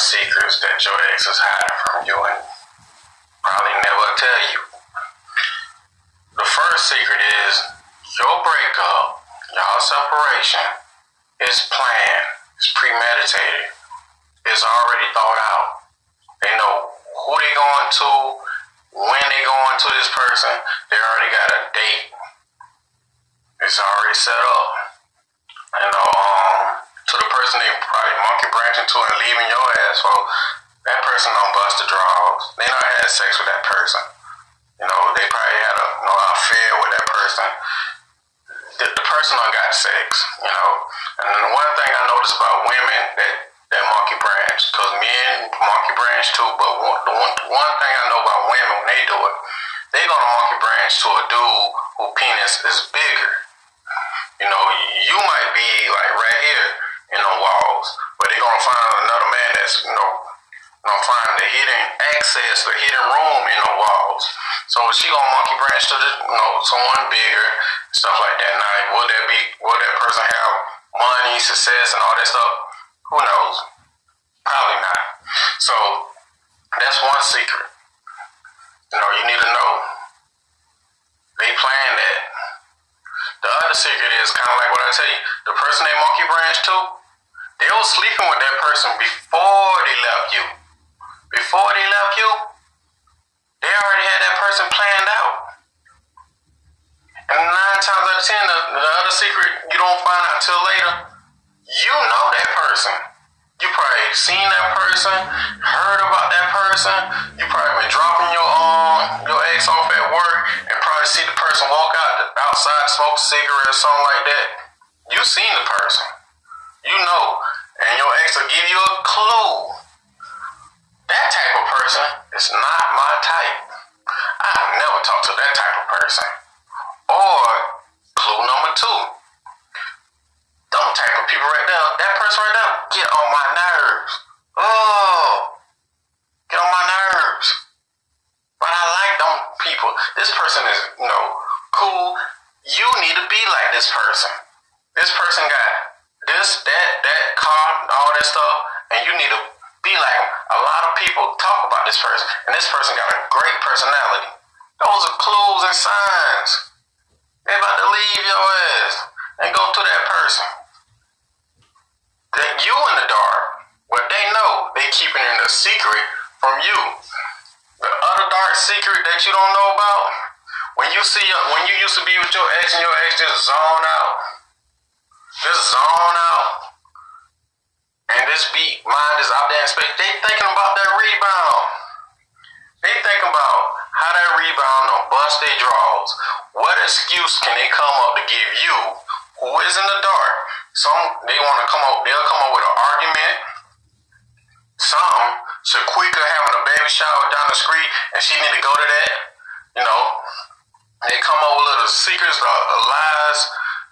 secrets that your ex is hiding from you and probably never tell you. The first secret is your breakup, y'all separation is planned, it's premeditated, it's already thought out. They know who they going to, when they going to this person. They already got a date. It's already set up. You know, um, to the person they probably monkey branching to and leaving your ass for, that person don't bust the draws. They not had sex with that person. You know, they probably had a you know, affair with that person. The, the person done got sex, you know. And then the one thing I notice about women that that monkey branch, because men monkey branch too. But one, the one, one thing I know about women when they do it, they gonna monkey branch to a dude who penis is bigger. You know, you might be like right here in the walls, but they gonna find another man that's you know gonna find the hidden access, the hidden room in the walls. So she gonna monkey branch to the you know someone bigger, stuff like that. Now, will that be? Will that person have money, success, and all that stuff? Who knows? Probably not. So that's one secret. You know, you need to know. They plan that. The other secret is kind of like what I tell you. The person they monkey branch to, they was sleeping with that person before they left you. Before they left you, they already had that person planned out. And nine times out of ten, the, the other secret you don't find out till later, you know that person. You probably seen that person, heard about that person. You probably been dropping your um your ex off at work probably see the person walk out outside, smoke a cigarette or something like that. You seen the person. You know. And your ex will give you a clue. That type of person is not my type. I never talk to that type of person. Or clue number two. Them type of people right there, that person right there, get on my nerves. Oh, get on my nerves. But I like them people. This person is, you know, cool. You need to be like this person. This person got this, that, that car, all that stuff, and you need to be like. A lot of people talk about this person, and this person got a great personality. Those are clues and signs. They about to leave your ass and go to that person. That you in the dark, but they know they keeping it a secret from you. The other dark secret that you don't know about, when you see uh, when you used to be with your ex and your ex just zone out, just zone out, and this beat mind is out there in space. They thinking about that rebound. They thinking about how that rebound will bust their draws. What excuse can they come up to give you, who is in the dark? Some they want to come up. They'll come up with an argument. Some Shaquika having a baby shower down the street, and she need to go to that. You know, they come up with little secrets, uh, lies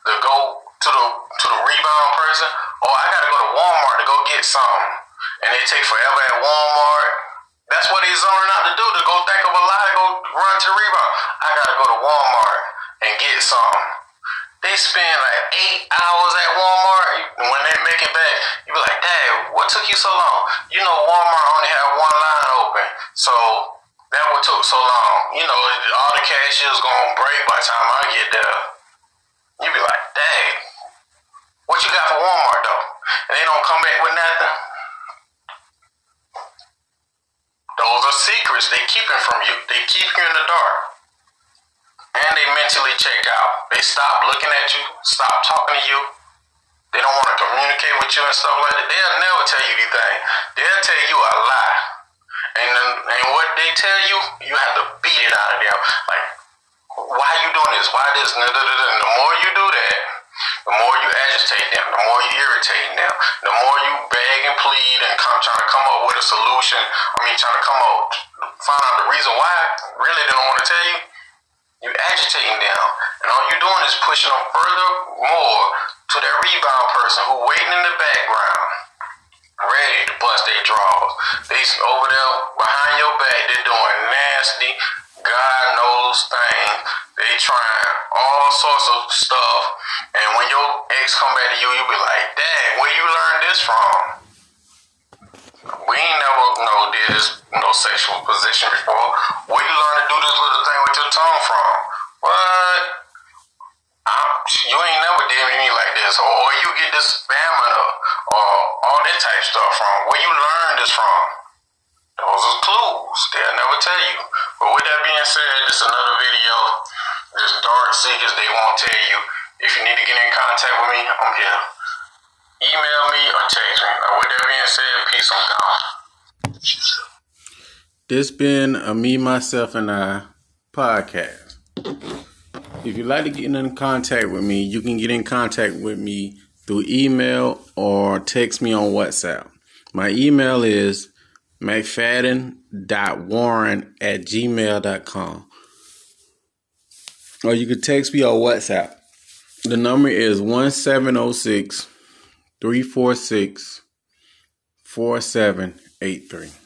to go to the to the rebound person. Oh, I gotta go to Walmart to go get something, and they take forever at Walmart. That's what he's zoning out to do to go think of a lie, go run to rebound. I gotta go to Walmart and get something. They spend like eight hours at Walmart. When they make it back, you be like, Dad, what took you so long? You know, Walmart only had one line open, so that what took so long. You know, all the cashiers gonna break by the time I get there. You be like, Dad, what you got for Walmart though? And they don't come back with nothing. Those are secrets they keeping from you. They keep you in the dark. And they mentally check out. They stop looking at you, stop talking to you. They don't want to communicate with you and stuff like that. They'll never tell you anything. They'll tell you a lie. And and what they tell you, you have to beat it out of them. Like, why you doing this? Why this? And the more you do that, the more you agitate them, the more you irritate them, the more you beg and plead and come trying to come up with a solution. I mean, trying to come up, find out the reason why. Really, they don't want to tell you. You agitating them, and all you're doing is pushing them further more to that rebound person who waiting in the background, ready to bust their draws. They over there behind your back, they're doing nasty, God knows things. They trying all sorts of stuff, and when your ex come back to you, you be like, "Dang, where you learn this from?" We We ain't never know, did this know, sexual position before. You learn to do this little thing with your tongue from? What? I'm, you ain't never did me like this, or, or you get this stamina, or all that type stuff from. Where you learn this from? Those are clues. They'll never tell you. But with that being said, this is another video. This dark seekers, they won't tell you. If you need to get in contact with me, I'm here. Email me or text me. Now, with that being said, peace on God. This been a me, myself, and I podcast. If you'd like to get in contact with me, you can get in contact with me through email or text me on WhatsApp. My email is mcfadden.warren at gmail.com. Or you can text me on WhatsApp. The number is 1706 346 4783.